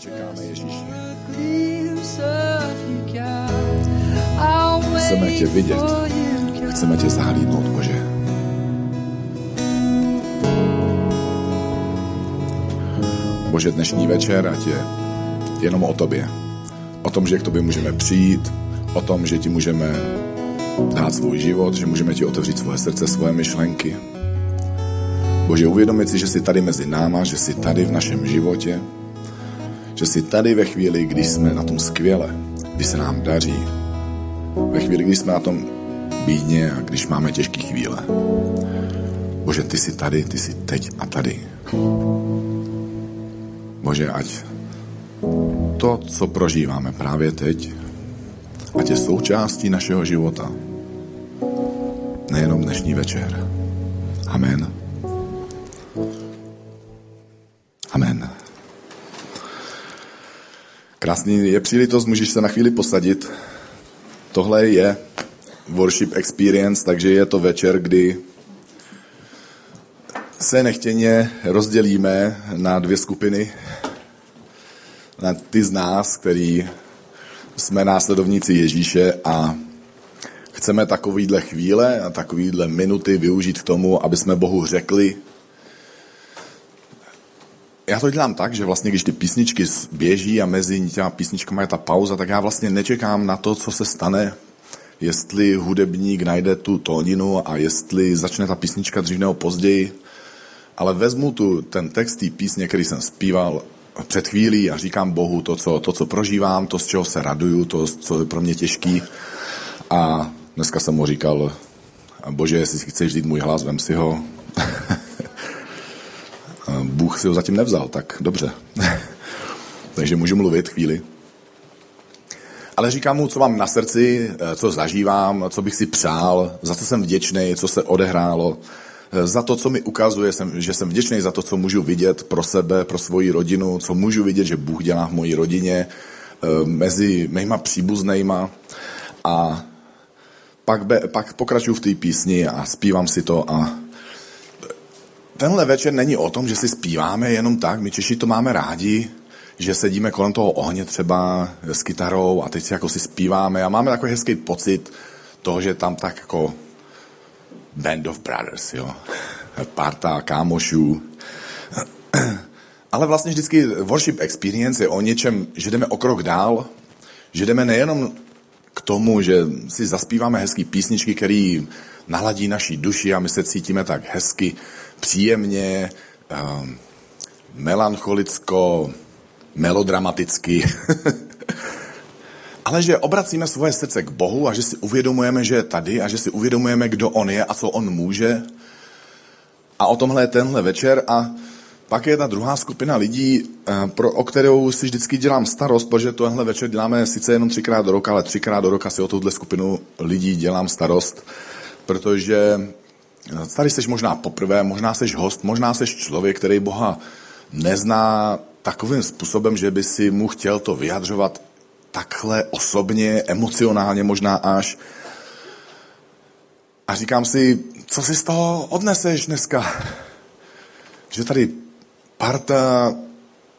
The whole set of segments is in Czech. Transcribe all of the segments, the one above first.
čekáme Ježíši. Chceme tě vidět. Chceme tě zahlídnout, Bože. Bože, dnešní večer, ať je jenom o tobě. O tom, že k tobě můžeme přijít, o tom, že ti můžeme dát svůj život, že můžeme ti otevřít svoje srdce, svoje myšlenky. Bože, uvědomit si, že jsi tady mezi náma, že jsi tady v našem životě, že jsi tady ve chvíli, když jsme na tom skvěle, když se nám daří, ve chvíli, když jsme na tom bídně a když máme těžké chvíle. Bože, ty jsi tady, ty jsi teď a tady. Bože, ať to, co prožíváme právě teď, ať je součástí našeho života. Nejenom dnešní večer. Amen. Amen. Krásný je příležitost, můžeš se na chvíli posadit. Tohle je worship experience, takže je to večer, kdy se nechtěně rozdělíme na dvě skupiny. Na ty z nás, který jsme následovníci Ježíše a chceme takovýhle chvíle a takovýhle minuty využít k tomu, aby jsme Bohu řekli, já to dělám tak, že vlastně, když ty písničky běží a mezi těma písničkama je ta pauza, tak já vlastně nečekám na to, co se stane, jestli hudebník najde tu tóninu a jestli začne ta písnička dřív nebo později, ale vezmu tu ten text té písně, který jsem zpíval před chvílí a říkám Bohu to co, to, co prožívám, to, z čeho se raduju, to, co je pro mě těžký. A dneska jsem mu říkal, bože, jestli si chceš vzít můj hlas, vem si ho. Bůh si ho zatím nevzal, tak dobře. Takže můžu mluvit chvíli. Ale říkám mu, co mám na srdci, co zažívám, co bych si přál, za co jsem vděčný, co se odehrálo, za to, co mi ukazuje, že jsem vděčný za to, co můžu vidět pro sebe, pro svoji rodinu, co můžu vidět, že Bůh dělá v mojí rodině, mezi mýma příbuznejma. A pak, be, pak pokračuju v té písni a zpívám si to a tenhle večer není o tom, že si zpíváme jenom tak, my Češi to máme rádi, že sedíme kolem toho ohně třeba s kytarou a teď si jako si zpíváme a máme takový hezký pocit toho, že tam tak jako band of brothers, jo. Parta kámošů. Ale vlastně vždycky worship experience je o něčem, že jdeme o krok dál, že jdeme nejenom k tomu, že si zaspíváme hezký písničky, který naladí naší duši a my se cítíme tak hezky, příjemně, um, melancholicko, melodramaticky. Ale že obracíme svoje srdce k Bohu a že si uvědomujeme, že je tady a že si uvědomujeme, kdo On je a co On může. A o tomhle je tenhle večer a pak je ta druhá skupina lidí, pro, o kterou si vždycky dělám starost, protože tohle večer děláme sice jenom třikrát do roka, ale třikrát do roka si o tuhle skupinu lidí dělám starost, protože tady jsi možná poprvé, možná jsi host, možná jsi člověk, který Boha nezná takovým způsobem, že by si mu chtěl to vyjadřovat takhle osobně, emocionálně možná až. A říkám si, co si z toho odneseš dneska? Že tady parta,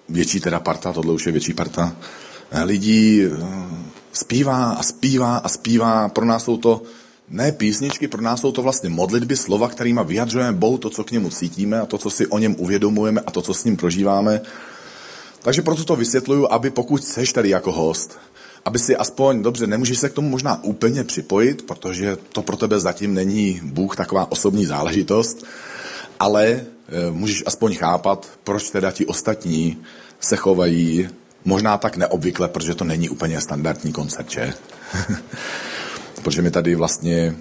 větší teda parta, tohle už je větší parta, lidí zpívá a zpívá a zpívá. Pro nás jsou to ne písničky, pro nás jsou to vlastně modlitby, slova, kterými vyjadřujeme Bohu to, co k němu cítíme a to, co si o něm uvědomujeme a to, co s ním prožíváme. Takže proto to vysvětluju, aby pokud seš tady jako host, aby si aspoň, dobře, nemůžeš se k tomu možná úplně připojit, protože to pro tebe zatím není Bůh taková osobní záležitost, ale e, můžeš aspoň chápat, proč teda ti ostatní se chovají možná tak neobvykle, protože to není úplně standardní koncert, že? protože my tady vlastně,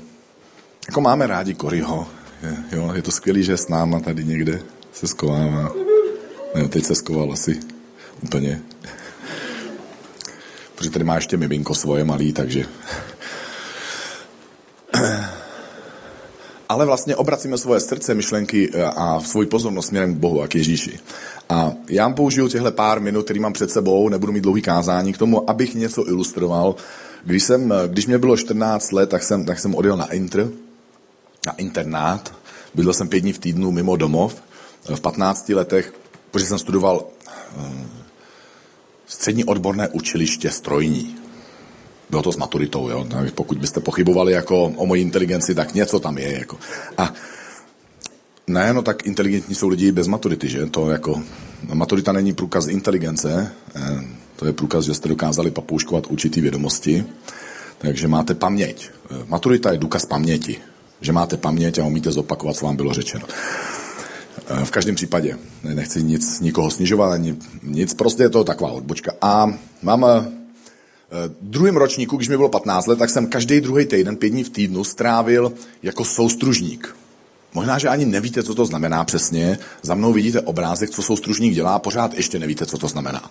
jako máme rádi Koryho, je, jo, je to skvělý, že s náma tady někde se skovává. Ne, teď se skoval asi úplně. Protože tady má ještě miminko svoje malý, takže... Ale vlastně obracíme svoje srdce, myšlenky a svůj pozornost směrem k Bohu a k Ježíši. A já použiju těchto pár minut, který mám před sebou, nebudu mít dlouhý kázání, k tomu, abych něco ilustroval. Když, jsem, když mě bylo 14 let, tak jsem, tak jsem odjel na intr, na internát. Bydlel jsem pět dní v týdnu mimo domov. V 15 letech, protože jsem studoval střední odborné učiliště strojní. Bylo to s maturitou, jo? pokud byste pochybovali jako o mojí inteligenci, tak něco tam je. Jako. A ne, no tak inteligentní jsou lidi bez maturity, že? To jako, maturita není průkaz inteligence, eh, to je průkaz, že jste dokázali papouškovat určitý vědomosti, takže máte paměť. Eh, maturita je důkaz paměti, že máte paměť a umíte zopakovat, co vám bylo řečeno. Eh, v každém případě, nechci nic, nikoho snižovat, ani nic, prostě je to taková odbočka. A mám druhým ročníku, když mi bylo 15 let, tak jsem každý druhý týden, pět dní v týdnu, strávil jako soustružník. Možná, že ani nevíte, co to znamená přesně. Za mnou vidíte obrázek, co soustružník dělá, pořád ještě nevíte, co to znamená.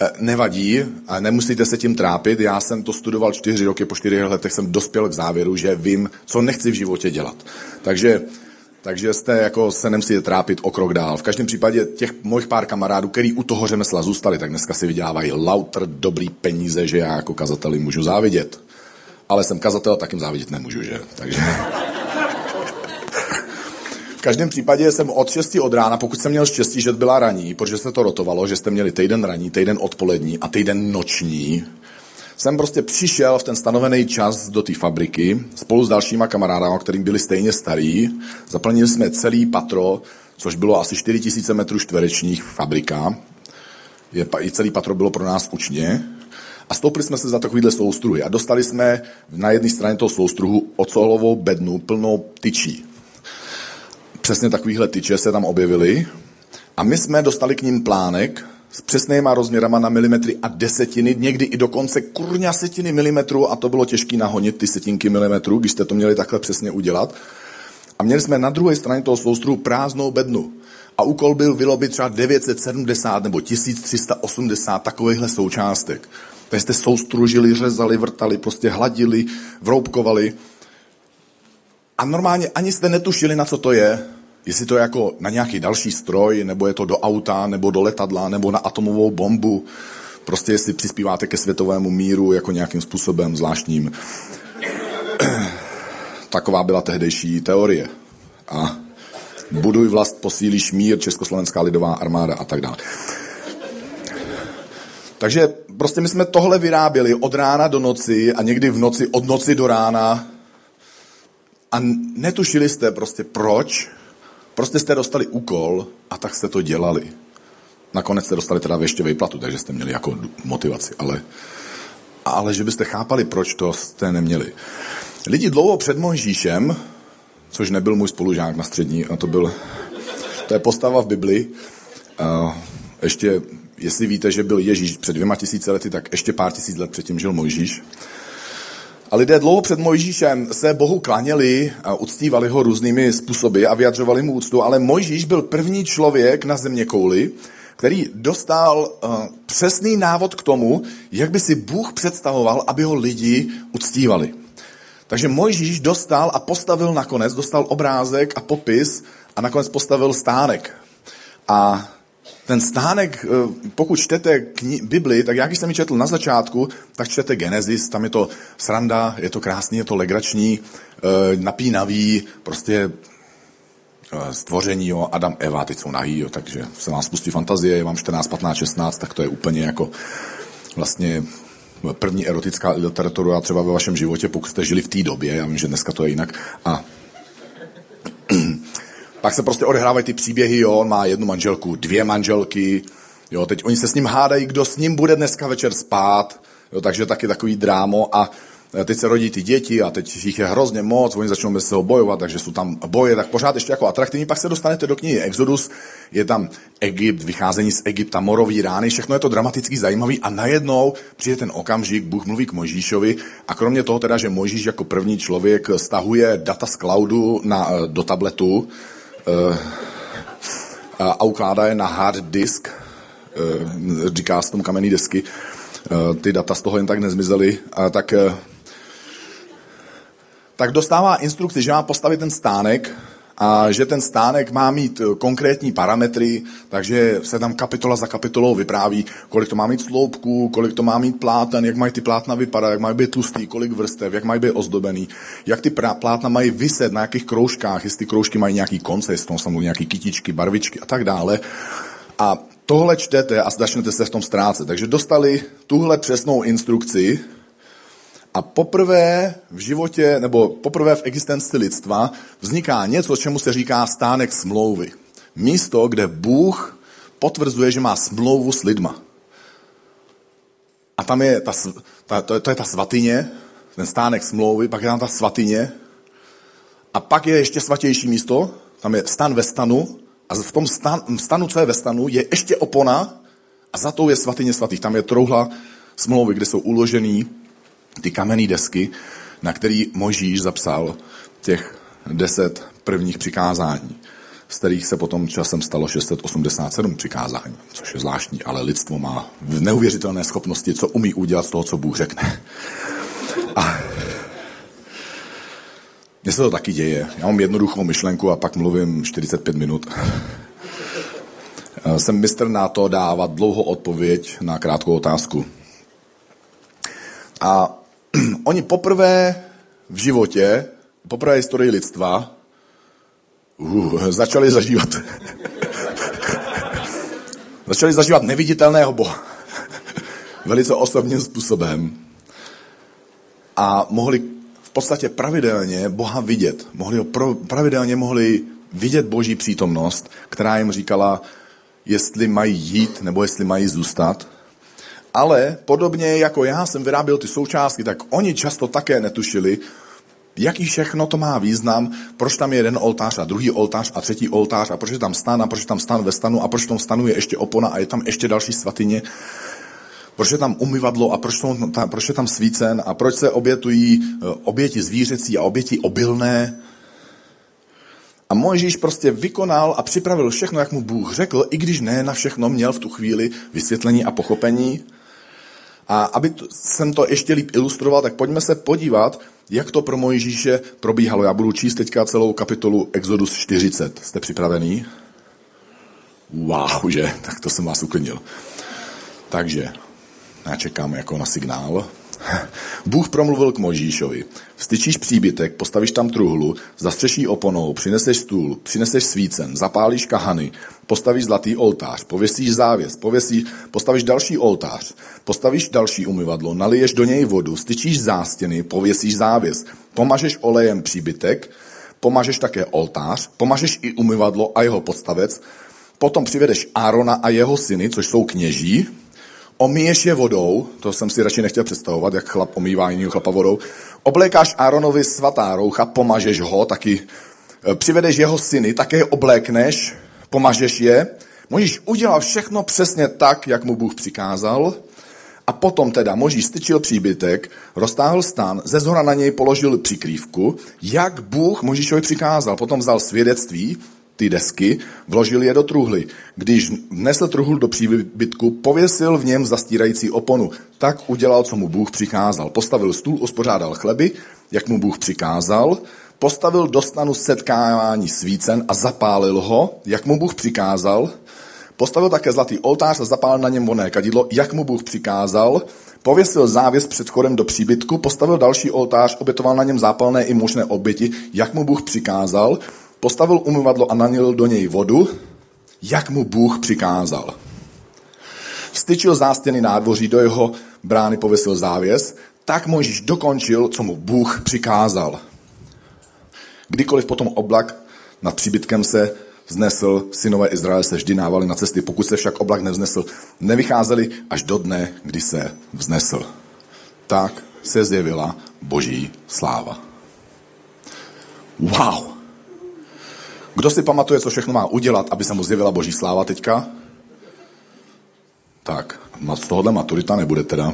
E, nevadí, nemusíte se tím trápit. Já jsem to studoval čtyři roky, po čtyřech letech jsem dospěl k závěru, že vím, co nechci v životě dělat. Takže takže jste jako se nemusíte trápit o krok dál. V každém případě těch mojich pár kamarádů, který u toho řemesla zůstali, tak dneska si vydělávají lauter dobrý peníze, že já jako kazateli můžu závidět. Ale jsem kazatel, tak jim závidět nemůžu, že? Takže... V každém případě jsem od 6 od rána, pokud jsem měl štěstí, že byla raní, protože se to rotovalo, že jste měli týden raní, týden odpolední a týden noční, jsem prostě přišel v ten stanovený čas do té fabriky spolu s dalšíma kamarádama, kterým byli stejně starí. Zaplnili jsme celý patro, což bylo asi 4000 metrů čtverečních fabrika. Je, I celý patro bylo pro nás učně. A stoupili jsme se za takovýhle soustruhy a dostali jsme na jedné straně toho soustruhu ocelovou bednu plnou tyčí. Přesně takovýhle tyče se tam objevily a my jsme dostali k ním plánek, s přesnýma rozměrama na milimetry a desetiny, někdy i dokonce kurňa setiny milimetru a to bylo těžké nahonit ty setinky milimetru, když jste to měli takhle přesně udělat. A měli jsme na druhé straně toho soustruhu prázdnou bednu. A úkol byl vylobit třeba 970 nebo 1380 takovýchhle součástek. Takže jste soustružili, řezali, vrtali, prostě hladili, vroubkovali. A normálně ani jste netušili, na co to je, Jestli to je jako na nějaký další stroj, nebo je to do auta, nebo do letadla, nebo na atomovou bombu. Prostě jestli přispíváte ke světovému míru jako nějakým způsobem zvláštním. Taková byla tehdejší teorie. A buduj vlast, posílíš mír, Československá lidová armáda a tak dále. Takže prostě my jsme tohle vyráběli od rána do noci a někdy v noci od noci do rána a netušili jste prostě proč, Prostě jste dostali úkol a tak jste to dělali. Nakonec jste dostali teda ještě výplatu, takže jste měli jako motivaci, ale, ale že byste chápali, proč to jste neměli. Lidi dlouho před Mojžíšem, což nebyl můj spolužák na střední, a to byl, to je postava v Bibli, a ještě, jestli víte, že byl Ježíš před dvěma tisíce lety, tak ještě pár tisíc let předtím žil Mojžíš. A lidé dlouho před Mojžíšem se Bohu klaněli a uctívali ho různými způsoby a vyjadřovali mu úctu, ale Mojžíš byl první člověk na země kouli, který dostal uh, přesný návod k tomu, jak by si Bůh představoval, aby ho lidi uctívali. Takže Mojžíš dostal a postavil nakonec, dostal obrázek a popis a nakonec postavil stánek. A ten stánek, eh, pokud čtete kni- Bibli, tak jak jsem ji četl na začátku, tak čtete Genesis, tam je to sranda, je to krásný, je to legrační, eh, napínavý, prostě eh, stvoření, jo, Adam, Eva, teď jsou nahý, jo, takže se vám spustí fantazie, je vám 14, 15, 16, tak to je úplně jako vlastně první erotická literatura třeba ve vašem životě, pokud jste žili v té době, já vím, že dneska to je jinak. A pak se prostě odehrávají ty příběhy, jo, on má jednu manželku, dvě manželky, jo, teď oni se s ním hádají, kdo s ním bude dneska večer spát, jo, takže taky takový drámo a e, teď se rodí ty děti a teď jich je hrozně moc, oni začnou mezi sebou bojovat, takže jsou tam boje, tak pořád ještě jako atraktivní. Pak se dostanete do knihy Exodus, je tam Egypt, vycházení z Egypta, morový rány, všechno je to dramaticky zajímavý a najednou přijde ten okamžik, Bůh mluví k Mojžíšovi a kromě toho teda, že Mojžíš jako první člověk stahuje data z cloudu na, e, do tabletu, a ukládá je na hard disk, eh, říká se tomu kamenný desky, eh, ty data z toho jen tak nezmizely, tak, tak dostává instrukci, že má postavit ten stánek, a že ten stánek má mít eh, konkrétní parametry, takže se tam kapitola za kapitolou vypráví, kolik to má mít sloupků, kolik to má mít pláten, jak mají ty plátna vypadat, jak mají být tlustý, kolik vrstev, jak mají být ozdobený, jak ty plátna mají vyset, na jakých kroužkách, jestli ty kroužky mají nějaký konce, tam jsou nějaký kytičky, barvičky a tak dále. A tohle čtete a začnete se v tom ztrácet. Takže dostali tuhle přesnou instrukci a poprvé v životě, nebo poprvé v existenci lidstva vzniká něco, čemu se říká stánek smlouvy. Místo, kde Bůh potvrzuje, že má smlouvu s lidma. A tam je ta, ta, to, je, to je ta svatyně, ten stánek smlouvy, pak je tam ta svatyně a pak je ještě svatější místo, tam je stan ve stanu a v tom stan, stanu, co je ve stanu, je ještě opona a za tou je svatyně svatých. Tam je trouhla smlouvy, kde jsou uložený ty kamenné desky, na který Možíš zapsal těch deset prvních přikázání, z kterých se potom časem stalo 687 přikázání, což je zvláštní, ale lidstvo má neuvěřitelné schopnosti, co umí udělat z toho, co Bůh řekne. A mně se to taky děje. Já mám jednoduchou myšlenku a pak mluvím 45 minut. Jsem mistr na to dávat dlouhou odpověď na krátkou otázku. A oni poprvé v životě, poprvé historii lidstva, uh, začali zažívat začali zažívat neviditelného Boha. Velice osobním způsobem. A mohli v podstatě pravidelně Boha vidět. Mohli ho pravidelně mohli vidět Boží přítomnost, která jim říkala, jestli mají jít nebo jestli mají zůstat. Ale podobně jako já jsem vyráběl ty součástky, tak oni často také netušili, jaký všechno to má význam, proč tam je jeden oltář a druhý oltář a třetí oltář a proč je tam stan a proč je tam stan ve stanu a proč v tom stanu je ještě opona a je tam ještě další svatyně. Proč je tam umyvadlo a proč, jsou, proč je tam svícen a proč se obětují eh, oběti zvířecí a oběti obilné. A Mojžíš prostě vykonal a připravil všechno, jak mu Bůh řekl, i když ne na všechno měl v tu chvíli vysvětlení a pochopení. A aby jsem to ještě líp ilustroval, tak pojďme se podívat, jak to pro Mojžíše probíhalo. Já budu číst teďka celou kapitolu Exodus 40. Jste připravený? Wow, že? Tak to jsem vás uklidnil. Takže, já čekám jako na signál. Bůh promluvil k Možíšovi. Vstyčíš příbytek, postavíš tam truhlu, zastřeší oponou, přineseš stůl, přineseš svícen, zapálíš kahany, postavíš zlatý oltář, pověsíš závěs, pověsíš, postavíš další oltář, postavíš další umyvadlo, naliješ do něj vodu, styčíš zástěny, pověsíš závěs, pomažeš olejem příbytek, pomažeš také oltář, pomažeš i umyvadlo a jeho podstavec, potom přivedeš Árona a jeho syny, což jsou kněží, omíješ je vodou, to jsem si radši nechtěl představovat, jak chlap omývá jiného chlapa vodou, oblékáš Áronovi svatá roucha, pomažeš ho, taky e, přivedeš jeho syny, také je oblékneš, pomažeš je. Možíš udělal všechno přesně tak, jak mu Bůh přikázal, a potom teda Možíš styčil příbytek, roztáhl stan, ze zhora na něj položil přikrývku, jak Bůh Možíšovi přikázal. Potom vzal svědectví, ty desky, vložil je do truhly. Když vnesl truhl do příbytku, pověsil v něm zastírající oponu. Tak udělal, co mu Bůh přikázal. Postavil stůl, uspořádal chleby, jak mu Bůh přikázal, postavil do stanu setkávání svícen a zapálil ho, jak mu Bůh přikázal, postavil také zlatý oltář a zapálil na něm voné kadidlo, jak mu Bůh přikázal, pověsil závěs před chodem do příbytku, postavil další oltář, obětoval na něm zápalné i možné oběti, jak mu Bůh přikázal, Postavil umyvadlo a nanil do něj vodu, jak mu Bůh přikázal. Vstyčil zástěny nádvoří, do jeho brány pověsil závěs, tak Mojžíš dokončil, co mu Bůh přikázal. Kdykoliv potom oblak nad příbytkem se vznesl, synové Izraele se vždy návali na cesty, pokud se však oblak nevznesl, nevycházeli až do dne, kdy se vznesl. Tak se zjevila boží sláva. Wow! Kdo si pamatuje, co všechno má udělat, aby se mu zjevila boží sláva teďka? Tak, z tohohle maturita nebude teda.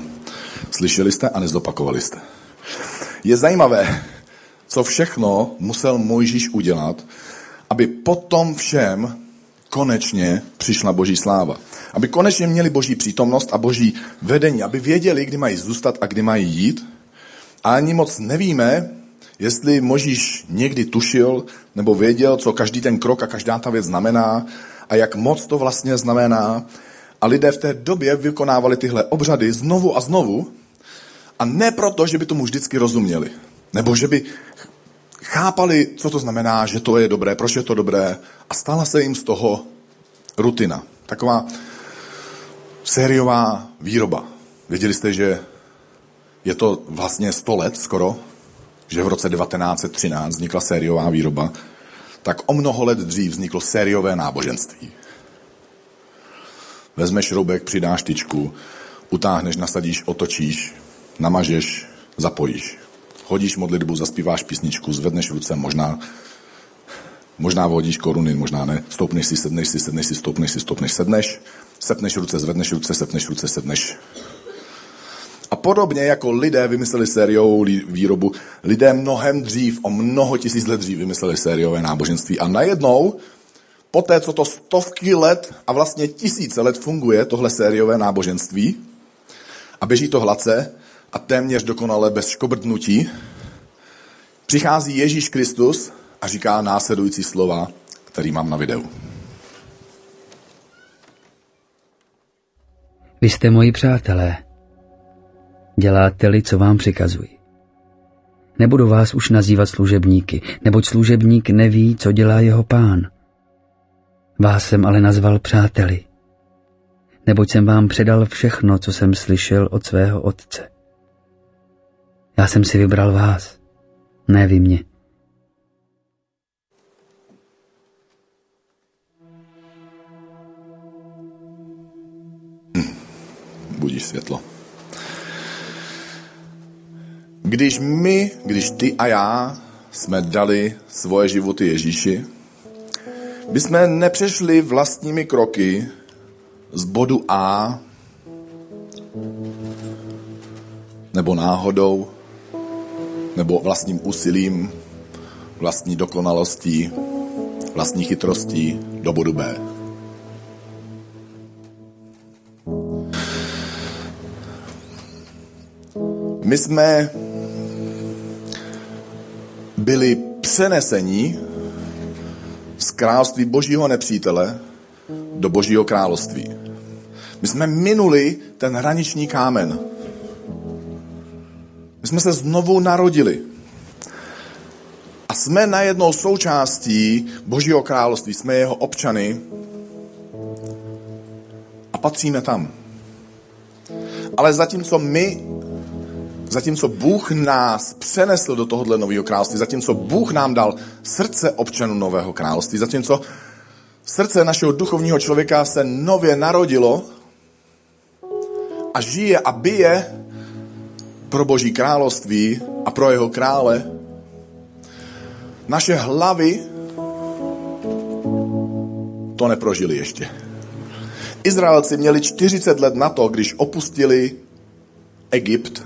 Slyšeli jste a nezopakovali jste. Je zajímavé, co všechno musel Mojžíš udělat, aby potom všem konečně přišla boží sláva. Aby konečně měli boží přítomnost a boží vedení, aby věděli, kdy mají zůstat a kdy mají jít. A ani moc nevíme, Jestli Možíš někdy tušil nebo věděl, co každý ten krok a každá ta věc znamená a jak moc to vlastně znamená. A lidé v té době vykonávali tyhle obřady znovu a znovu a ne proto, že by tomu vždycky rozuměli. Nebo že by chápali, co to znamená, že to je dobré, proč je to dobré a stala se jim z toho rutina. Taková Sériová výroba. Věděli jste, že je to vlastně 100 let skoro, že v roce 1913 vznikla sériová výroba, tak o mnoho let dřív vzniklo sériové náboženství. Vezmeš šroubek, přidáš tyčku, utáhneš, nasadíš, otočíš, namažeš, zapojíš. Hodíš modlitbu, zaspíváš písničku, zvedneš ruce, možná, možná vodíš koruny, možná ne, stoupneš si, sedneš si, sedneš si, stoupneš si, stoupneš, sedneš, sepneš ruce, zvedneš ruce, sepneš ruce, sedneš. Podobně jako lidé vymysleli sériovou výrobu, lidé mnohem dřív, o mnoho tisíc let dřív vymysleli sériové náboženství a najednou poté, co to stovky let a vlastně tisíce let funguje, tohle sériové náboženství, a běží to hladce a téměř dokonale bez škobrdnutí, přichází Ježíš Kristus a říká následující slova, který mám na videu. Vy jste moji přátelé. Děláte-li, co vám přikazuji. Nebudu vás už nazývat služebníky, neboť služebník neví, co dělá jeho pán. Vás jsem ale nazval přáteli, neboť jsem vám předal všechno, co jsem slyšel od svého otce. Já jsem si vybral vás, ne vy mě. budíš světlo. Když my, když ty a já jsme dali svoje životy Ježíši, by jsme nepřešli vlastními kroky z bodu A nebo náhodou, nebo vlastním úsilím, vlastní dokonalostí, vlastní chytrostí do bodu B. My jsme byli přenesení z království božího nepřítele do božího království. My jsme minuli ten hraniční kámen. My jsme se znovu narodili. A jsme najednou součástí Božího království. Jsme jeho občany a patříme tam. Ale zatímco my Zatímco Bůh nás přenesl do tohohle nového království, zatímco Bůh nám dal srdce občanů nového království, zatímco srdce našeho duchovního člověka se nově narodilo a žije a bije pro Boží království a pro jeho krále, naše hlavy to neprožili ještě. Izraelci měli 40 let na to, když opustili Egypt,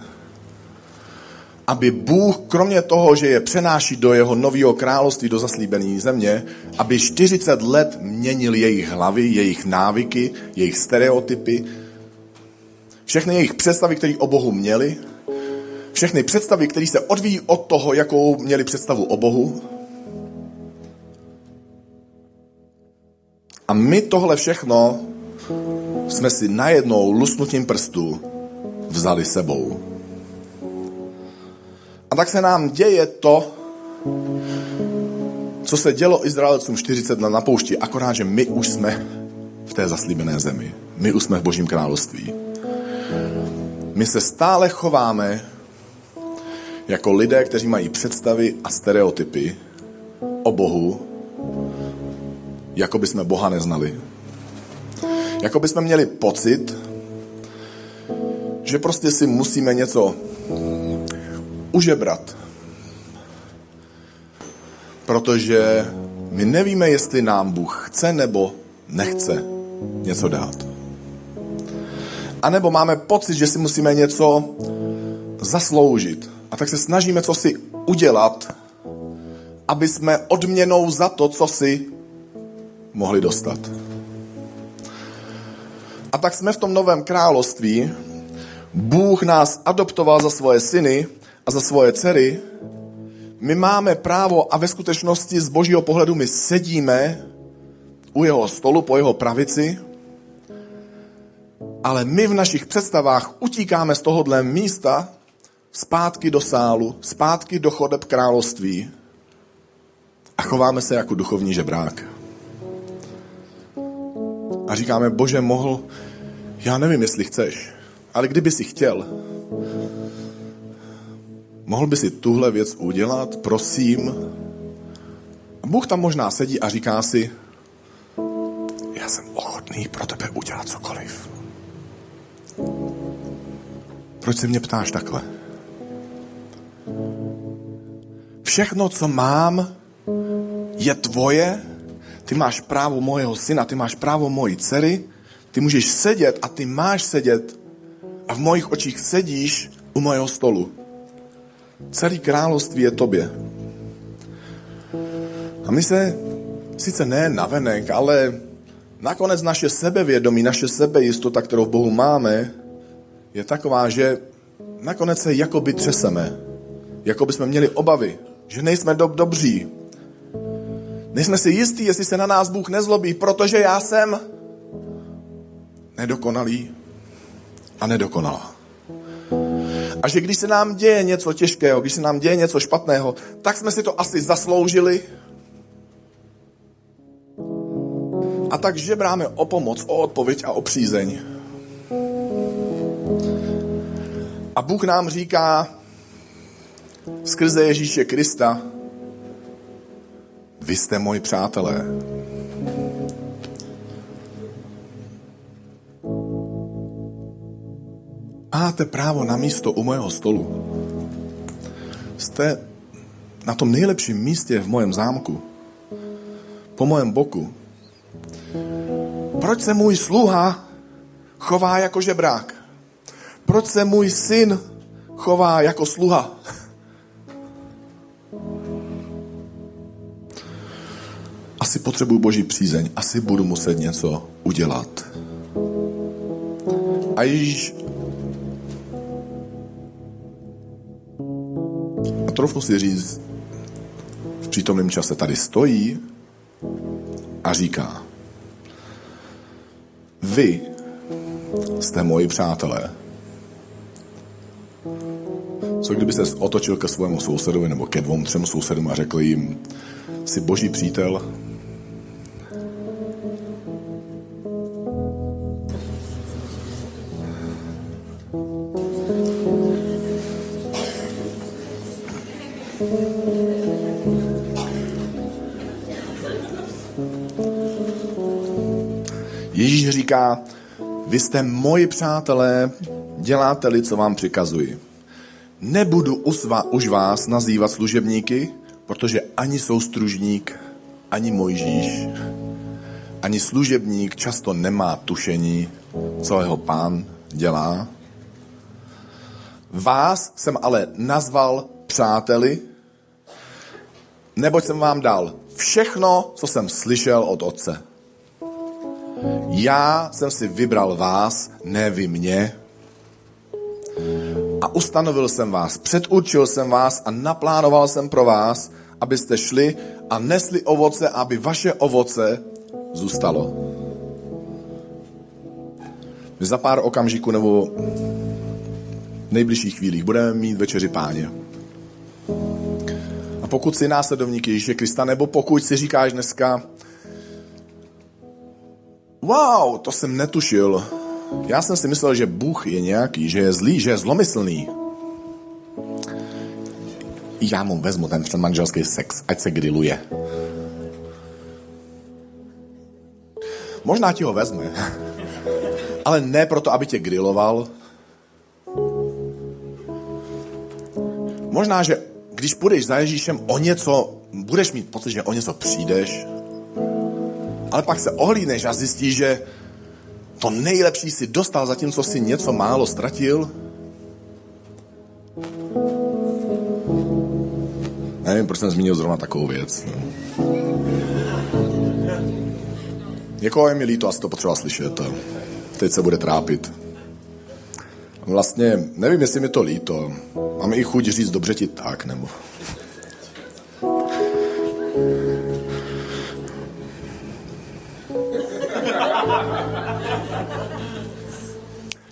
aby Bůh, kromě toho, že je přenáší do jeho nového království, do zaslíbené země, aby 40 let měnil jejich hlavy, jejich návyky, jejich stereotypy, všechny jejich představy, které o Bohu měli, všechny představy, které se odvíjí od toho, jakou měli představu o Bohu. A my tohle všechno jsme si najednou lusnutím prstů vzali sebou. A tak se nám děje to, co se dělo Izraelcům 40 let na poušti, akorát, že my už jsme v té zaslíbené zemi. My už jsme v Božím království. My se stále chováme jako lidé, kteří mají představy a stereotypy o Bohu, jako by jsme Boha neznali. Jako by jsme měli pocit, že prostě si musíme něco užebrat. Protože my nevíme, jestli nám Bůh chce nebo nechce něco dát. A nebo máme pocit, že si musíme něco zasloužit. A tak se snažíme co si udělat, aby jsme odměnou za to, co si mohli dostat. A tak jsme v tom novém království. Bůh nás adoptoval za svoje syny a za svoje dcery, my máme právo a ve skutečnosti z božího pohledu my sedíme u jeho stolu po jeho pravici, ale my v našich představách utíkáme z tohohle místa zpátky do sálu, zpátky do chodeb království a chováme se jako duchovní žebrák. A říkáme, bože, mohl, Já nevím, jestli chceš, ale kdyby si chtěl, mohl by si tuhle věc udělat, prosím. A Bůh tam možná sedí a říká si, já jsem ochotný pro tebe udělat cokoliv. Proč se mě ptáš takhle? Všechno, co mám, je tvoje, ty máš právo mojeho syna, ty máš právo mojí dcery, ty můžeš sedět a ty máš sedět a v mojich očích sedíš u mojeho stolu. Celý království je tobě. A my se sice ne navenek, ale nakonec naše sebevědomí, naše sebejistota, kterou v Bohu máme, je taková, že nakonec se jakoby třeseme. Jako by jsme měli obavy, že nejsme dob dobří. Nejsme si jistí, jestli se na nás Bůh nezlobí, protože já jsem nedokonalý a nedokonalá. A že když se nám děje něco těžkého, když se nám děje něco špatného, tak jsme si to asi zasloužili. A tak žebráme o pomoc, o odpověď a o přízeň. A Bůh nám říká skrze Ježíše Krista, vy jste moji přátelé. Máte právo na místo u mojeho stolu. Jste na tom nejlepším místě v mojem zámku. Po mojem boku. Proč se můj sluha chová jako žebrák? Proč se můj syn chová jako sluha? Asi potřebuji boží přízeň, asi budu muset něco udělat. A Ježíš trochu si říct, v přítomném čase tady stojí a říká, vy jste moji přátelé. Co kdyby se otočil ke svému sousedovi nebo ke dvou, třem sousedům a řekl jim, jsi boží přítel, vy jste moji přátelé, děláte-li, co vám přikazuji. Nebudu usva, už vás nazývat služebníky, protože ani soustružník, ani Mojžíš, ani služebník často nemá tušení, co jeho pán dělá. Vás jsem ale nazval přáteli, neboť jsem vám dal všechno, co jsem slyšel od otce. Já jsem si vybral vás, ne vy mě. A ustanovil jsem vás, předurčil jsem vás a naplánoval jsem pro vás, abyste šli a nesli ovoce, aby vaše ovoce zůstalo. My za pár okamžiků nebo v nejbližších chvílích budeme mít večeři páně. A pokud jsi následovník Ježíše Krista, nebo pokud si říkáš dneska, wow, to jsem netušil. Já jsem si myslel, že Bůh je nějaký, že je zlý, že je zlomyslný. Já mu vezmu ten předmanželský sex, ať se grilluje. Možná ti ho vezme, ale ne proto, aby tě griloval. Možná, že když půjdeš za Ježíšem o něco, budeš mít pocit, že o něco přijdeš, ale pak se ohlídneš a zjistíš, že to nejlepší si dostal, zatímco si něco málo ztratil. Nevím, proč jsem zmínil zrovna takovou věc. Někoho je mi líto, asi to potřeba slyšet. Teď se bude trápit. Vlastně nevím, jestli mi to líto. Mám i chuť říct dobře ti tak, nebo...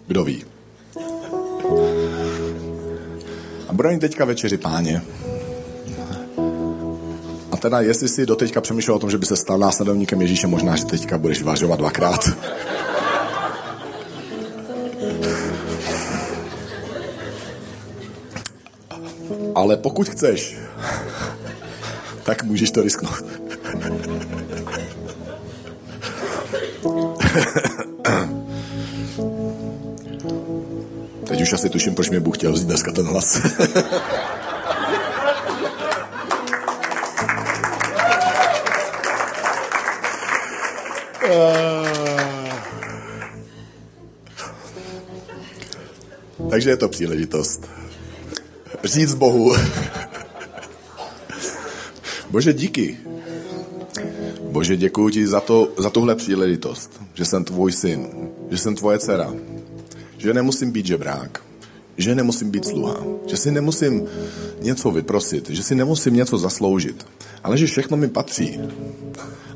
Kdo ví? A budeme mít teďka večeři páně. A teda, jestli jsi doteďka přemýšlel o tom, že by se stal následovníkem Ježíše, možná, že teďka budeš vážovat dvakrát. Ale pokud chceš, tak můžeš to risknout. Už asi tuším, proč mě Bůh chtěl vzít dneska ten hlas. Takže je to příležitost. Říct Bohu, Bože, díky. Bože, děkuji ti za, to, za tuhle příležitost, že jsem tvůj syn, že jsem tvoje dcera, že nemusím být žebrák, že nemusím být sluha, že si nemusím něco vyprosit, že si nemusím něco zasloužit, ale že všechno mi patří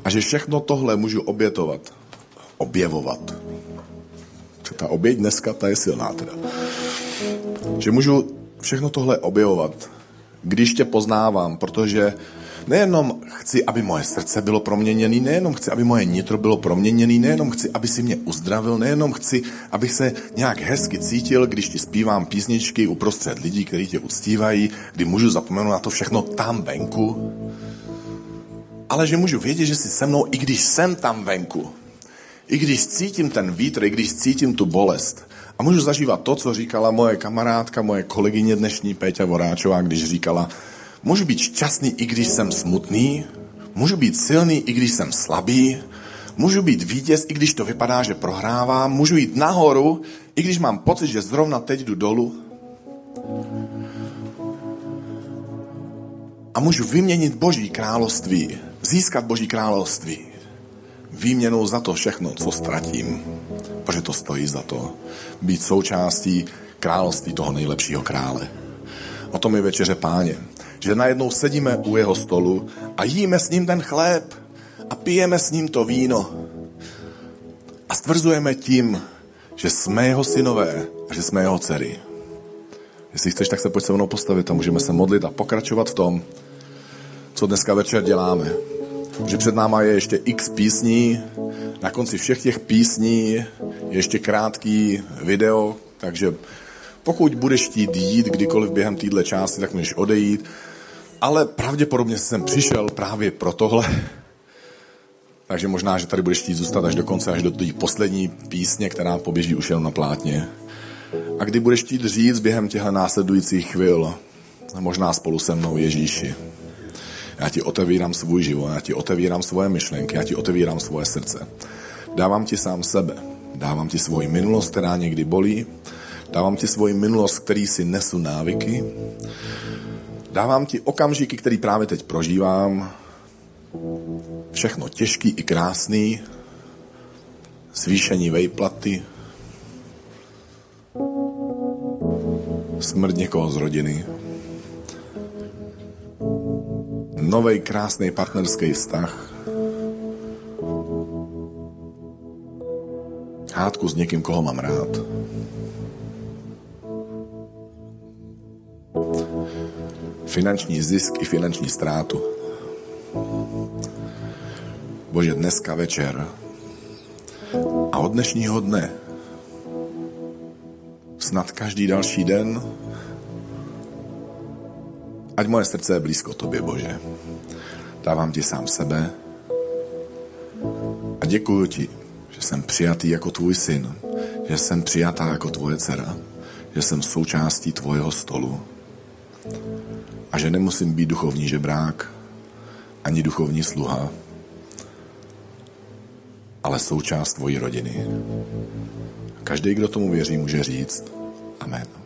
a že všechno tohle můžu obětovat, objevovat. Ta oběť dneska, ta je silná teda. Že můžu všechno tohle objevovat, když tě poznávám, protože Nejenom chci, aby moje srdce bylo proměněné, nejenom chci, aby moje nitro bylo proměněné, nejenom chci, aby si mě uzdravil, nejenom chci, abych se nějak hezky cítil, když ti zpívám písničky uprostřed lidí, kteří tě uctívají, kdy můžu zapomenout na to všechno tam venku, ale že můžu vědět, že jsi se mnou, i když jsem tam venku. I když cítím ten vítr, i když cítím tu bolest. A můžu zažívat to, co říkala moje kamarádka, moje kolegyně dnešní Péťa Voráčová, když říkala, Můžu být šťastný, i když jsem smutný, můžu být silný, i když jsem slabý, můžu být vítěz, i když to vypadá, že prohrávám, můžu jít nahoru, i když mám pocit, že zrovna teď jdu dolů. A můžu vyměnit Boží království, získat Boží království výměnou za to všechno, co ztratím. Protože to stojí za to. Být součástí království toho nejlepšího krále. O tom je večeře páně že najednou sedíme u jeho stolu a jíme s ním ten chléb a pijeme s ním to víno. A stvrzujeme tím, že jsme jeho synové a že jsme jeho dcery. Jestli chceš, tak se pojď se mnou postavit a můžeme se modlit a pokračovat v tom, co dneska večer děláme. Že před náma je ještě x písní, na konci všech těch písní je ještě krátký video, takže pokud budeš chtít jít kdykoliv během téhle části, tak můžeš odejít ale pravděpodobně jsem přišel právě pro tohle. Takže možná, že tady budeš chtít zůstat až do konce, až do té poslední písně, která poběží už jenom na plátně. A kdy budeš chtít říct během těchto následujících chvil, možná spolu se mnou Ježíši, já ti otevírám svůj život, já ti otevírám svoje myšlenky, já ti otevírám svoje srdce. Dávám ti sám sebe, dávám ti svoji minulost, která někdy bolí, dávám ti svoji minulost, který si nesu návyky, Dávám ti okamžiky, který právě teď prožívám. Všechno těžký i krásný. Zvýšení vejplaty. Smrt někoho z rodiny. Novej krásný partnerský vztah. Hádku s někým, koho mám rád. Finanční zisk i finanční ztrátu. Bože, dneska večer a od dnešního dne snad každý další den ať moje srdce je blízko tobě, Bože. Dávám ti sám sebe a děkuji ti, že jsem přijatý jako tvůj syn, že jsem přijatá jako tvoje dcera, že jsem součástí tvojeho stolu a že nemusím být duchovní žebrák ani duchovní sluha, ale součást tvojí rodiny. Každý, kdo tomu věří, může říct Amen.